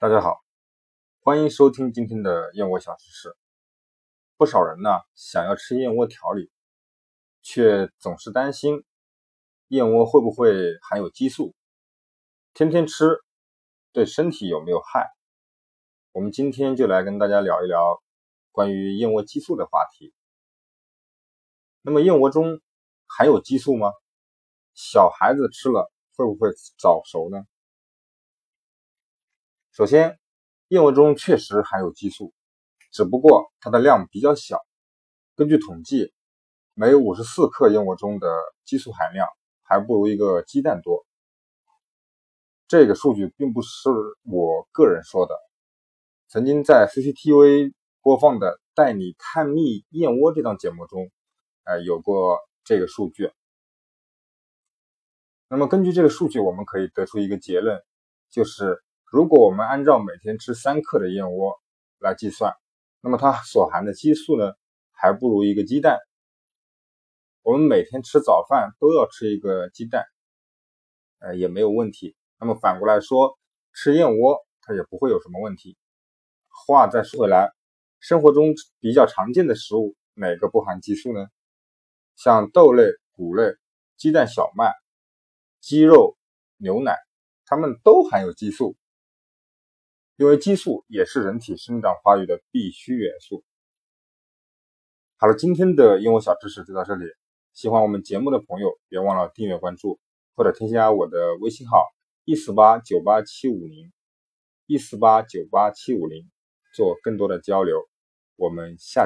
大家好，欢迎收听今天的燕窝小知识。不少人呢想要吃燕窝调理，却总是担心燕窝会不会含有激素，天天吃对身体有没有害？我们今天就来跟大家聊一聊关于燕窝激素的话题。那么燕窝中含有激素吗？小孩子吃了会不会早熟呢？首先，燕窝中确实含有激素，只不过它的量比较小。根据统计，每五十四克燕窝中的激素含量还不如一个鸡蛋多。这个数据并不是我个人说的，曾经在 CCTV 播放的《带你探秘燕窝》这档节目中，呃，有过这个数据。那么根据这个数据，我们可以得出一个结论，就是。如果我们按照每天吃三克的燕窝来计算，那么它所含的激素呢，还不如一个鸡蛋。我们每天吃早饭都要吃一个鸡蛋，呃，也没有问题。那么反过来说，吃燕窝它也不会有什么问题。话再说回来，生活中比较常见的食物哪个不含激素呢？像豆类、谷类、鸡蛋、小麦、鸡肉、牛奶，它们都含有激素。因为激素也是人体生长发育的必需元素。好了，今天的英文小知识就到这里。喜欢我们节目的朋友，别忘了订阅关注，或者添加我的微信号一四八九八七五零一四八九八七五零，做更多的交流。我们下。